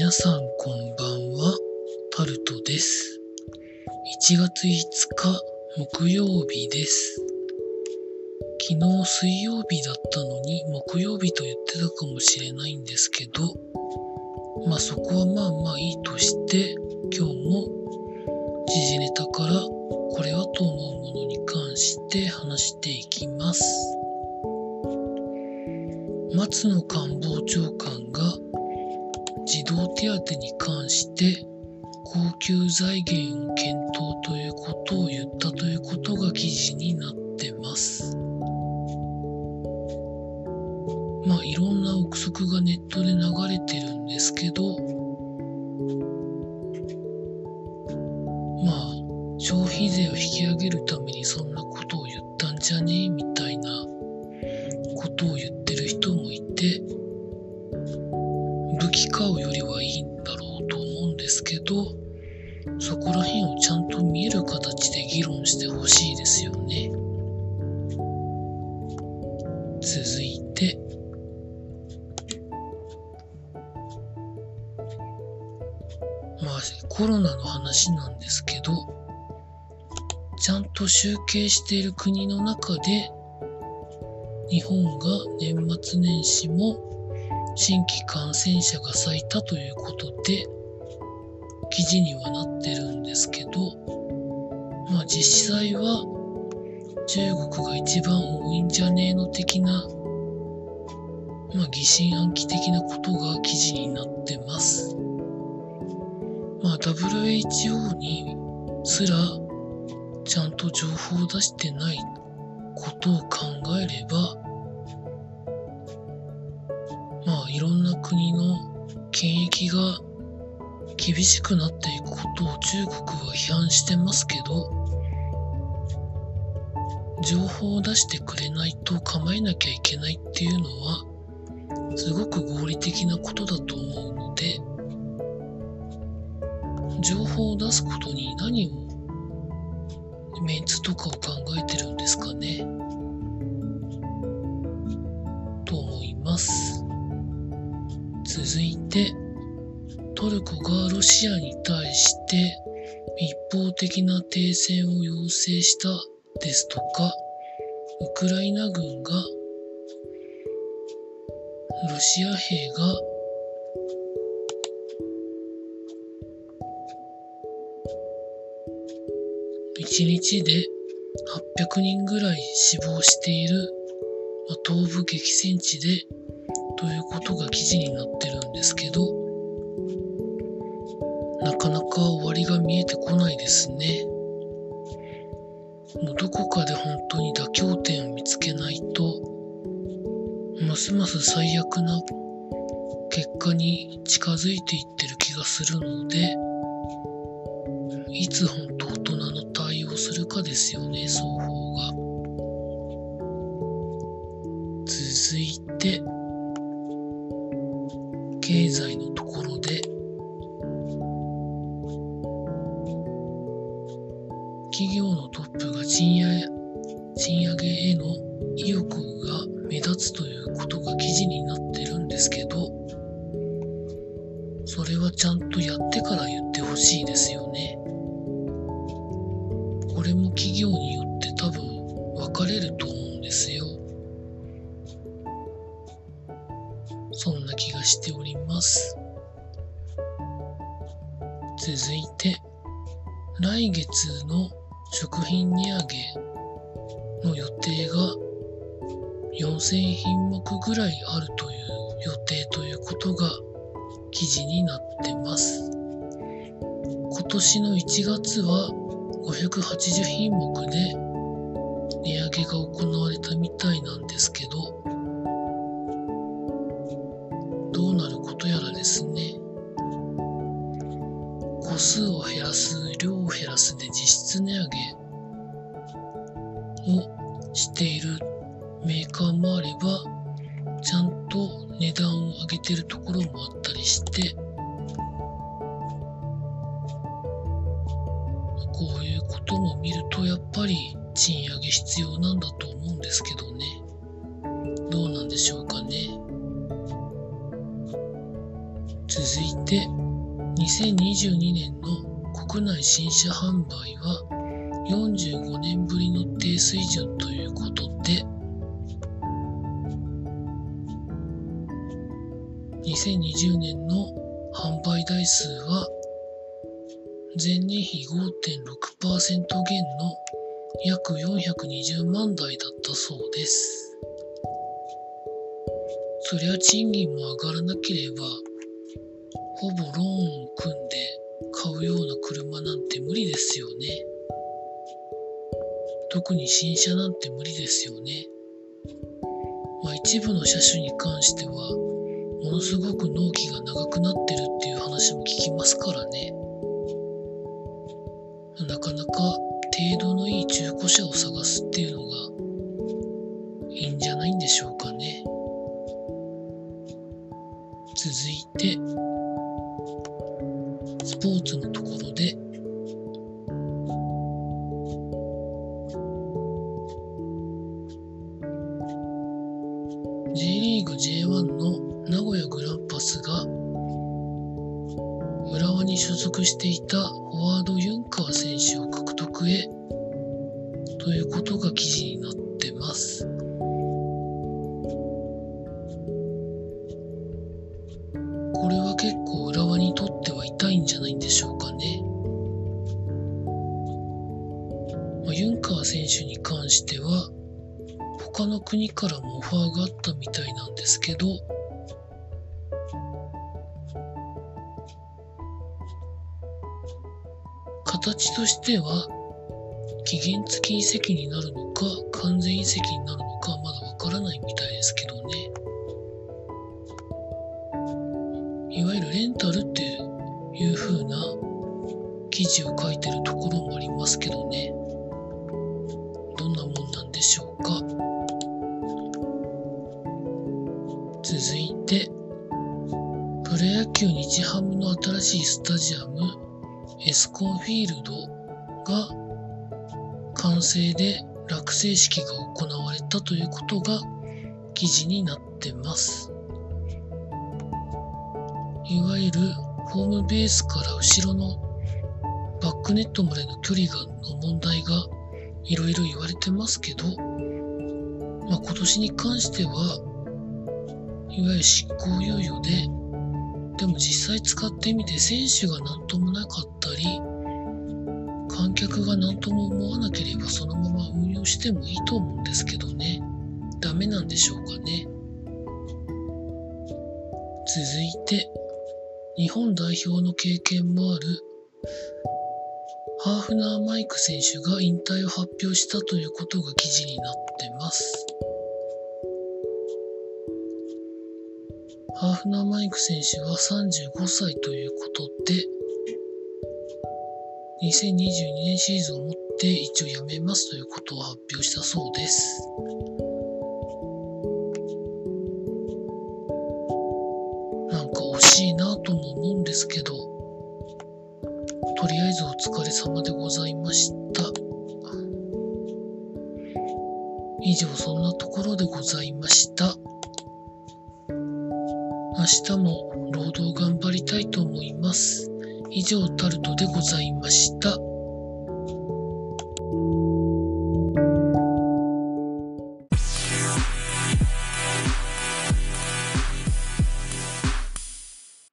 皆さんこんばんは、タルトです。1月5日木曜日です。昨日水曜日だったのに木曜日と言ってたかもしれないんですけど、まあそこはまあまあいいとして、今日も時事ネタからこれはと思うものに関して話していきます。松野官房長官が児童手当に関して恒久財源を検討ということを言ったということが記事になってます。まあいろんな憶測がネットで流れてるんですけど、まあ消費税を引き上げるためにそんなことを言ったんじゃね？えみ武器買うよりはいいんだろうと思うんですけど、そこら辺をちゃんと見える形で議論してほしいですよね。続いて、まあコロナの話なんですけど、ちゃんと集計している国の中で、日本が年末年始も新規感染者が咲いたということで記事にはなってるんですけどまあ実際は中国が一番多いんじゃねえの的なまあ疑心暗鬼的なことが記事になってます。まあ WHO にすらちゃんと情報を出してないことを考えればいろんな国の権益が厳しくなっていくことを中国は批判してますけど情報を出してくれないと構えなきゃいけないっていうのはすごく合理的なことだと思うので情報を出すことに何をメンツとかを考えてるんですかねと思います。続いてトルコがロシアに対して一方的な停戦を要請したですとかウクライナ軍がロシア兵が1日で800人ぐらい死亡している、東部激戦地でということが記事になってるんですけどなかなか終わりが見えてこないですね。もうどこかで本当に妥協点を見つけないとますます最悪な結果に近づいていってる気がするのでいつ本当大人の対応するかですよね双方が。続いて経済のところで企業のトップが賃上げへの意欲が目立つということが記事になってるんですけどそれはちゃんとやってから言ってほしいですよね。これも企業によって多分分かれると思うんですよ。そんな気がしております。続いて、来月の食品値上げの予定が4000品目ぐらいあるという予定ということが記事になってます。今年の1月は580品目で値上げが行われたみたいなんですけ、ど量を減らすで実質値上げをしているメーカーもあれば、ちゃんと値段を上げてるところもあったりして、こういうことも見るとやっぱり賃上げ必要なんだと思うんですけどね。どうなんでしょうかね。続いて2022年の国内新車販売は45年ぶりの低水準ということで2020年の販売台数は前年比5.6%減の約420万台だったそうです。そりゃ賃金も上がらなければ、ほぼローンを組んで買うような車なんて無理ですよね。特に新車なんて無理ですよね。まあ一部の車種に関しては、ものすごく納期が長くなってるっていう話も聞きますからね。なかなか程度のいい中古車を探すっていうのがいいんじゃないんでしょうかね。続いて、ポーツのところで、J リーグ J1 の名古屋グランパスが浦和に所属していたフォワードユンカー選手を獲得へということが記事になってます。これは結構じゃないんでしょうかね。まあ、ユンカー選手に関しては他の国からもオファーがあったみたいなんですけど形としては期限付き移籍になるのか完全移籍になるのかまだわからないみたいですけどねいわゆるレンタルっていう風な記事を書いてるところもありますけどねどんなもんなんでしょうか続いてプロ野球日ハムの新しいスタジアムエスコンフィールドが完成で落成式が行われたということが記事になってます。いわゆるホームベースから後ろのバックネットまでの距離がの問題がいろいろ言われてますけど、まあ、今年に関してはいわゆる執行猶予ででも実際使ってみて選手が何ともなかったり観客が何とも思わなければそのまま運用してもいいと思うんですけどね。ダメなんでしょうかね。続いて日本代表の経験もあるハーフナーマイク選手が引退を発表したということが記事になってます。ハーフナーマイク選手は35歳ということで、2022年シーズンをもって一応辞めますということを発表したそうです。しいなとも思うんですけど、とりあえずお疲れ様でございました。以上そんなところでございました。明日も労働頑張りたいと思います。以上タルトでございました。